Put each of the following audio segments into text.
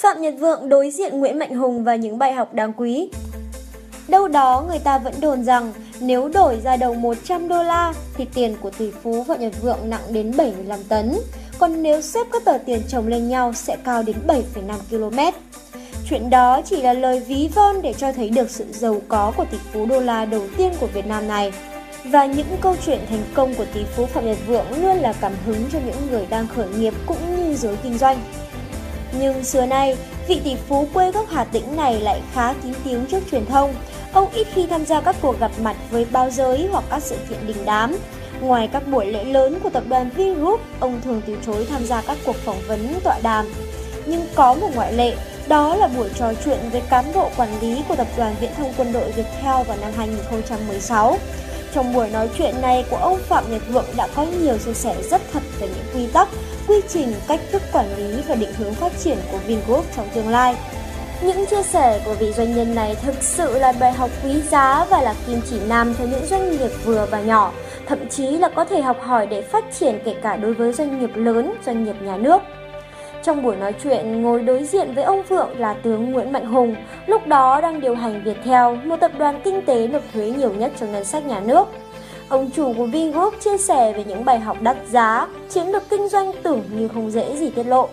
Phạm Nhật Vượng đối diện Nguyễn Mạnh Hùng và những bài học đáng quý. Đâu đó người ta vẫn đồn rằng nếu đổi ra đầu 100 đô la thì tiền của tỷ phú Phạm Nhật Vượng nặng đến 75 tấn, còn nếu xếp các tờ tiền chồng lên nhau sẽ cao đến 7,5 km. Chuyện đó chỉ là lời ví von để cho thấy được sự giàu có của tỷ phú đô la đầu tiên của Việt Nam này. Và những câu chuyện thành công của tỷ phú Phạm Nhật Vượng luôn là cảm hứng cho những người đang khởi nghiệp cũng như giới kinh doanh. Nhưng xưa nay, vị tỷ phú quê gốc Hà Tĩnh này lại khá kín tiếng trước truyền thông. Ông ít khi tham gia các cuộc gặp mặt với báo giới hoặc các sự kiện đình đám. Ngoài các buổi lễ lớn của tập đoàn Vingroup, ông thường từ chối tham gia các cuộc phỏng vấn tọa đàm. Nhưng có một ngoại lệ, đó là buổi trò chuyện với cán bộ quản lý của tập đoàn Viễn thông quân đội Viettel vào năm 2016. Trong buổi nói chuyện này của ông Phạm Nhật Vượng đã có nhiều chia sẻ rất thật về những quy tắc, quy trình, cách thức quản lý và định hướng phát triển của Vingroup trong tương lai. Những chia sẻ của vị doanh nhân này thực sự là bài học quý giá và là kim chỉ nam cho những doanh nghiệp vừa và nhỏ, thậm chí là có thể học hỏi để phát triển kể cả đối với doanh nghiệp lớn, doanh nghiệp nhà nước. Trong buổi nói chuyện, ngồi đối diện với ông Phượng là tướng Nguyễn Mạnh Hùng, lúc đó đang điều hành Viettel, một tập đoàn kinh tế nộp thuế nhiều nhất cho ngân sách nhà nước. Ông chủ của Vingroup chia sẻ về những bài học đắt giá, chiến lược kinh doanh tưởng như không dễ gì tiết lộ.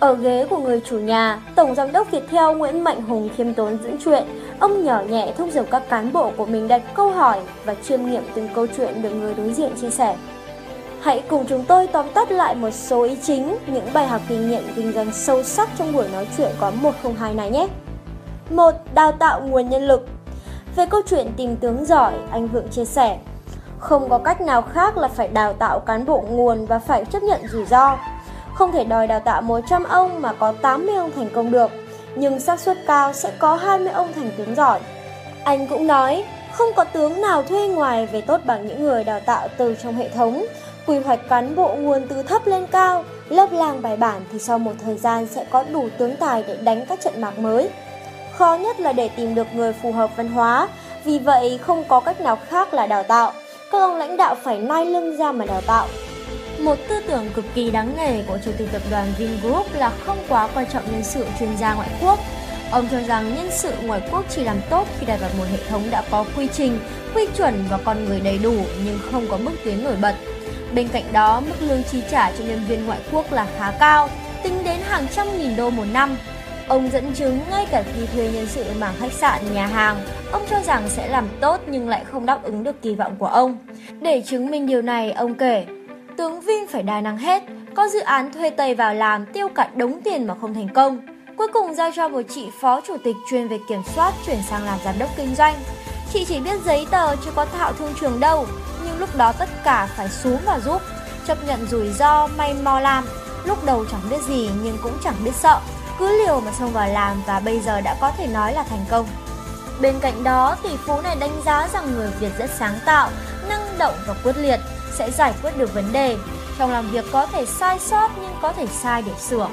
Ở ghế của người chủ nhà, Tổng Giám đốc Viettel Nguyễn Mạnh Hùng khiêm tốn dẫn chuyện, ông nhỏ nhẹ thúc giục các cán bộ của mình đặt câu hỏi và chiêm nghiệm từng câu chuyện được người đối diện chia sẻ. Hãy cùng chúng tôi tóm tắt lại một số ý chính, những bài học kinh nghiệm kinh doanh sâu sắc trong buổi nói chuyện có 102 này nhé. 1. Đào tạo nguồn nhân lực Về câu chuyện tìm tướng giỏi, anh Vượng chia sẻ, không có cách nào khác là phải đào tạo cán bộ nguồn và phải chấp nhận rủi ro. Không thể đòi đào tạo 100 ông mà có 80 ông thành công được, nhưng xác suất cao sẽ có 20 ông thành tướng giỏi. Anh cũng nói, không có tướng nào thuê ngoài về tốt bằng những người đào tạo từ trong hệ thống, Quy hoạch cán bộ nguồn từ thấp lên cao, lớp lang bài bản thì sau một thời gian sẽ có đủ tướng tài để đánh các trận mạc mới. Khó nhất là để tìm được người phù hợp văn hóa, vì vậy không có cách nào khác là đào tạo. Các ông lãnh đạo phải nai lưng ra mà đào tạo. Một tư tưởng cực kỳ đáng nể của Chủ tịch tập đoàn Vingroup là không quá quan trọng nhân sự chuyên gia ngoại quốc. Ông cho rằng nhân sự ngoại quốc chỉ làm tốt khi đặt vào một hệ thống đã có quy trình, quy chuẩn và con người đầy đủ nhưng không có bước tiến nổi bật. Bên cạnh đó, mức lương chi trả cho nhân viên ngoại quốc là khá cao, tính đến hàng trăm nghìn đô một năm. Ông dẫn chứng ngay cả khi thuê nhân sự mảng khách sạn, nhà hàng, ông cho rằng sẽ làm tốt nhưng lại không đáp ứng được kỳ vọng của ông. Để chứng minh điều này, ông kể, tướng Vin phải đa năng hết, có dự án thuê Tây vào làm tiêu cả đống tiền mà không thành công. Cuối cùng giao cho một chị phó chủ tịch chuyên về kiểm soát chuyển sang làm giám đốc kinh doanh. Chị chỉ biết giấy tờ chứ có thạo thương trường đâu, nhưng lúc đó tất cả phải xuống và giúp, chấp nhận rủi ro may mò làm. Lúc đầu chẳng biết gì nhưng cũng chẳng biết sợ, cứ liều mà xông vào làm và bây giờ đã có thể nói là thành công. Bên cạnh đó, tỷ phú này đánh giá rằng người Việt rất sáng tạo, năng động và quyết liệt, sẽ giải quyết được vấn đề. Trong làm việc có thể sai sót nhưng có thể sai để sửa.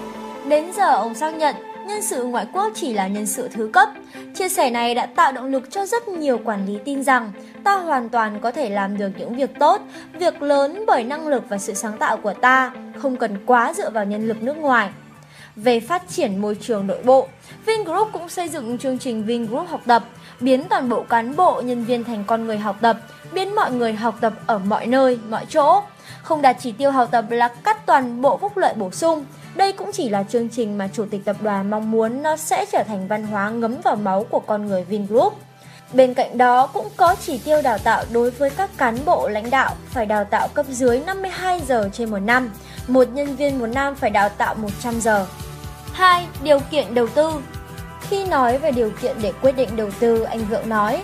Đến giờ ông xác nhận nhân sự ngoại quốc chỉ là nhân sự thứ cấp. Chia sẻ này đã tạo động lực cho rất nhiều quản lý tin rằng ta hoàn toàn có thể làm được những việc tốt, việc lớn bởi năng lực và sự sáng tạo của ta, không cần quá dựa vào nhân lực nước ngoài. Về phát triển môi trường nội bộ, Vingroup cũng xây dựng chương trình Vingroup học tập, biến toàn bộ cán bộ, nhân viên thành con người học tập, biến mọi người học tập ở mọi nơi, mọi chỗ. Không đạt chỉ tiêu học tập là cắt toàn bộ phúc lợi bổ sung, đây cũng chỉ là chương trình mà chủ tịch tập đoàn mong muốn nó sẽ trở thành văn hóa ngấm vào máu của con người Vingroup. Bên cạnh đó cũng có chỉ tiêu đào tạo đối với các cán bộ lãnh đạo phải đào tạo cấp dưới 52 giờ trên một năm, một nhân viên một năm phải đào tạo 100 giờ. 2. Điều kiện đầu tư Khi nói về điều kiện để quyết định đầu tư, anh Vượng nói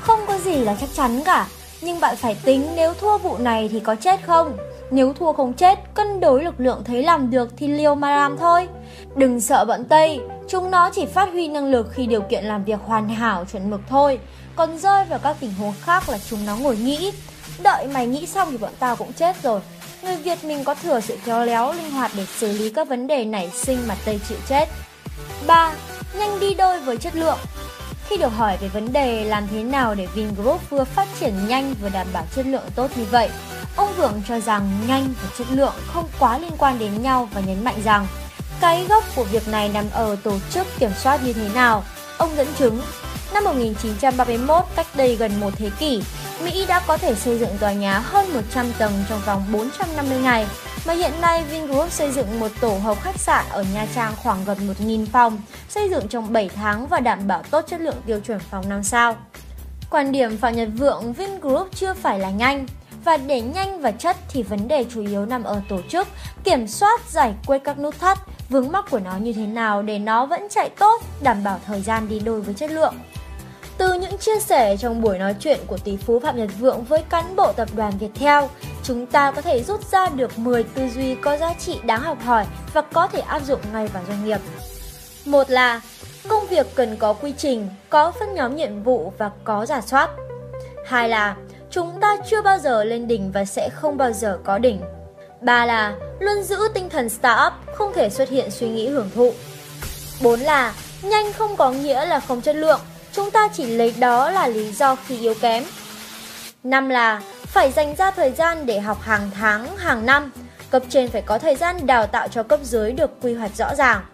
Không có gì là chắc chắn cả, nhưng bạn phải tính nếu thua vụ này thì có chết không? Nếu thua không chết, cân đối lực lượng thấy làm được thì liều mà làm thôi. Đừng sợ bọn Tây, chúng nó chỉ phát huy năng lực khi điều kiện làm việc hoàn hảo chuẩn mực thôi. Còn rơi vào các tình huống khác là chúng nó ngồi nghĩ. Đợi mày nghĩ xong thì bọn tao cũng chết rồi. Người Việt mình có thừa sự khéo léo, linh hoạt để xử lý các vấn đề nảy sinh mà Tây chịu chết. 3. Nhanh đi đôi với chất lượng khi được hỏi về vấn đề làm thế nào để Vingroup vừa phát triển nhanh vừa đảm bảo chất lượng tốt như vậy, Ông Vượng cho rằng nhanh và chất lượng không quá liên quan đến nhau và nhấn mạnh rằng Cái gốc của việc này nằm ở tổ chức kiểm soát như thế nào. Ông dẫn chứng, năm 1931, cách đây gần một thế kỷ, Mỹ đã có thể xây dựng tòa nhà hơn 100 tầng trong vòng 450 ngày, mà hiện nay Vingroup xây dựng một tổ hợp khách sạn ở Nha Trang khoảng gần 1.000 phòng, xây dựng trong 7 tháng và đảm bảo tốt chất lượng tiêu chuẩn phòng 5 sao. Quan điểm Phạm Nhật Vượng Vingroup chưa phải là nhanh, và để nhanh và chất thì vấn đề chủ yếu nằm ở tổ chức, kiểm soát, giải quyết các nút thắt, vướng mắc của nó như thế nào để nó vẫn chạy tốt, đảm bảo thời gian đi đôi với chất lượng. Từ những chia sẻ trong buổi nói chuyện của tỷ phú Phạm Nhật Vượng với cán bộ tập đoàn Viettel, chúng ta có thể rút ra được 10 tư duy có giá trị đáng học hỏi và có thể áp dụng ngay vào doanh nghiệp. Một là công việc cần có quy trình, có phân nhóm nhiệm vụ và có giả soát. Hai là chúng ta chưa bao giờ lên đỉnh và sẽ không bao giờ có đỉnh. Ba là luôn giữ tinh thần startup, không thể xuất hiện suy nghĩ hưởng thụ. Bốn là nhanh không có nghĩa là không chất lượng, chúng ta chỉ lấy đó là lý do khi yếu kém. Năm là phải dành ra thời gian để học hàng tháng, hàng năm. Cấp trên phải có thời gian đào tạo cho cấp dưới được quy hoạch rõ ràng.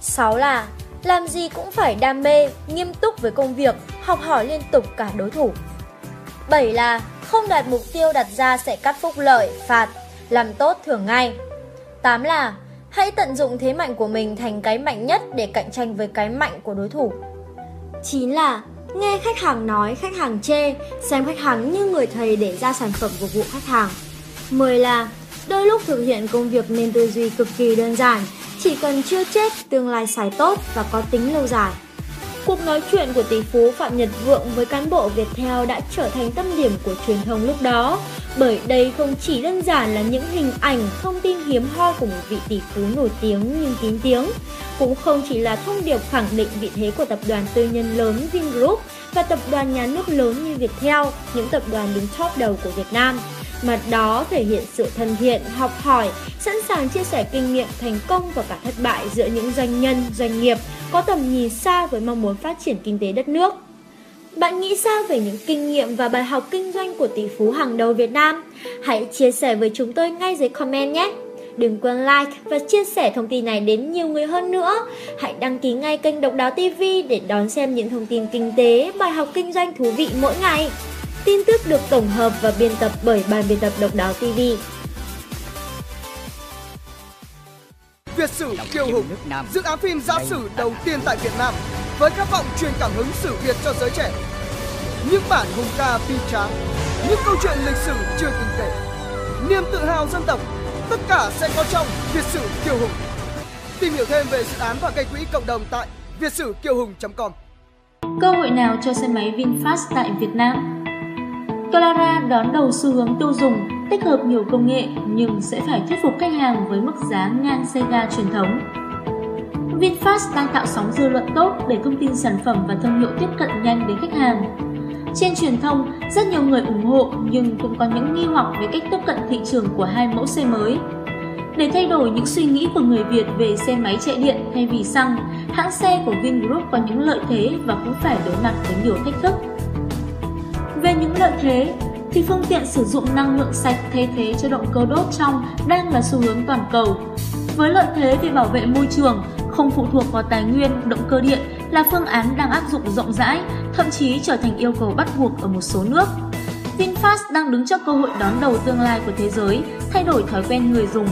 6 là làm gì cũng phải đam mê, nghiêm túc với công việc, học hỏi liên tục cả đối thủ. 7 là không đạt mục tiêu đặt ra sẽ cắt phúc lợi, phạt, làm tốt thưởng ngay. 8 là hãy tận dụng thế mạnh của mình thành cái mạnh nhất để cạnh tranh với cái mạnh của đối thủ. 9 là nghe khách hàng nói, khách hàng chê, xem khách hàng như người thầy để ra sản phẩm phục vụ khách hàng. 10 là đôi lúc thực hiện công việc nên tư duy cực kỳ đơn giản, chỉ cần chưa chết, tương lai xài tốt và có tính lâu dài. Cuộc nói chuyện của tỷ phú Phạm Nhật Vượng với cán bộ Viettel đã trở thành tâm điểm của truyền thông lúc đó, bởi đây không chỉ đơn giản là những hình ảnh, thông tin hiếm hoi của một vị tỷ phú nổi tiếng nhưng kín tiếng, cũng không chỉ là thông điệp khẳng định vị thế của tập đoàn tư nhân lớn Vingroup và tập đoàn nhà nước lớn như Viettel, những tập đoàn đứng top đầu của Việt Nam mà đó thể hiện sự thân thiện, học hỏi, sẵn sàng chia sẻ kinh nghiệm thành công và cả thất bại giữa những doanh nhân, doanh nghiệp có tầm nhìn xa với mong muốn phát triển kinh tế đất nước. Bạn nghĩ sao về những kinh nghiệm và bài học kinh doanh của tỷ phú hàng đầu Việt Nam? Hãy chia sẻ với chúng tôi ngay dưới comment nhé! Đừng quên like và chia sẻ thông tin này đến nhiều người hơn nữa. Hãy đăng ký ngay kênh Độc Đáo TV để đón xem những thông tin kinh tế, bài học kinh doanh thú vị mỗi ngày. Tin tức được tổng hợp và biên tập bởi ban biên tập Độc Đáo TV. Việt sử kiêu hùng, dự án phim gia sử đầu tiên tại Việt Nam với khát vọng truyền cảm hứng sử Việt cho giới trẻ. Những bản hùng ca bi tráng, những câu chuyện lịch sử chưa từng kể, niềm tự hào dân tộc, tất cả sẽ có trong Việt sử kiêu hùng. Tìm hiểu thêm về dự án và gây quỹ cộng đồng tại việt sử kiêu hùng.com. Cơ hội nào cho xe máy VinFast tại Việt Nam? Clara đón đầu xu hướng tiêu dùng, tích hợp nhiều công nghệ nhưng sẽ phải thuyết phục khách hàng với mức giá ngang xe ga truyền thống. VinFast đang tạo sóng dư luận tốt để thông tin sản phẩm và thương hiệu tiếp cận nhanh đến khách hàng. Trên truyền thông, rất nhiều người ủng hộ nhưng cũng có những nghi hoặc về cách tiếp cận thị trường của hai mẫu xe mới. Để thay đổi những suy nghĩ của người Việt về xe máy chạy điện thay vì xăng, hãng xe của Vingroup có những lợi thế và cũng phải đối mặt với nhiều thách thức. Về những lợi thế, thì phương tiện sử dụng năng lượng sạch thay thế cho động cơ đốt trong đang là xu hướng toàn cầu. Với lợi thế về bảo vệ môi trường, không phụ thuộc vào tài nguyên, động cơ điện là phương án đang áp dụng rộng rãi, thậm chí trở thành yêu cầu bắt buộc ở một số nước. VinFast đang đứng trước cơ hội đón đầu tương lai của thế giới, thay đổi thói quen người dùng.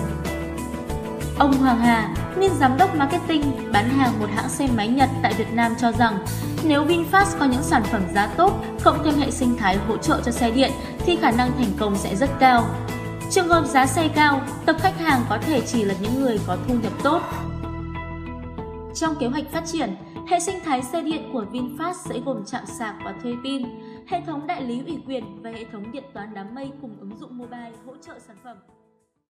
Ông Hoàng Hà, nguyên giám đốc marketing bán hàng một hãng xe máy Nhật tại Việt Nam cho rằng nếu VinFast có những sản phẩm giá tốt, cộng thêm hệ sinh thái hỗ trợ cho xe điện thì khả năng thành công sẽ rất cao. Trường hợp giá xe cao, tập khách hàng có thể chỉ là những người có thu nhập tốt. Trong kế hoạch phát triển, hệ sinh thái xe điện của VinFast sẽ gồm trạm sạc và thuê pin, hệ thống đại lý ủy quyền và hệ thống điện toán đám mây cùng ứng dụng mobile hỗ trợ sản phẩm.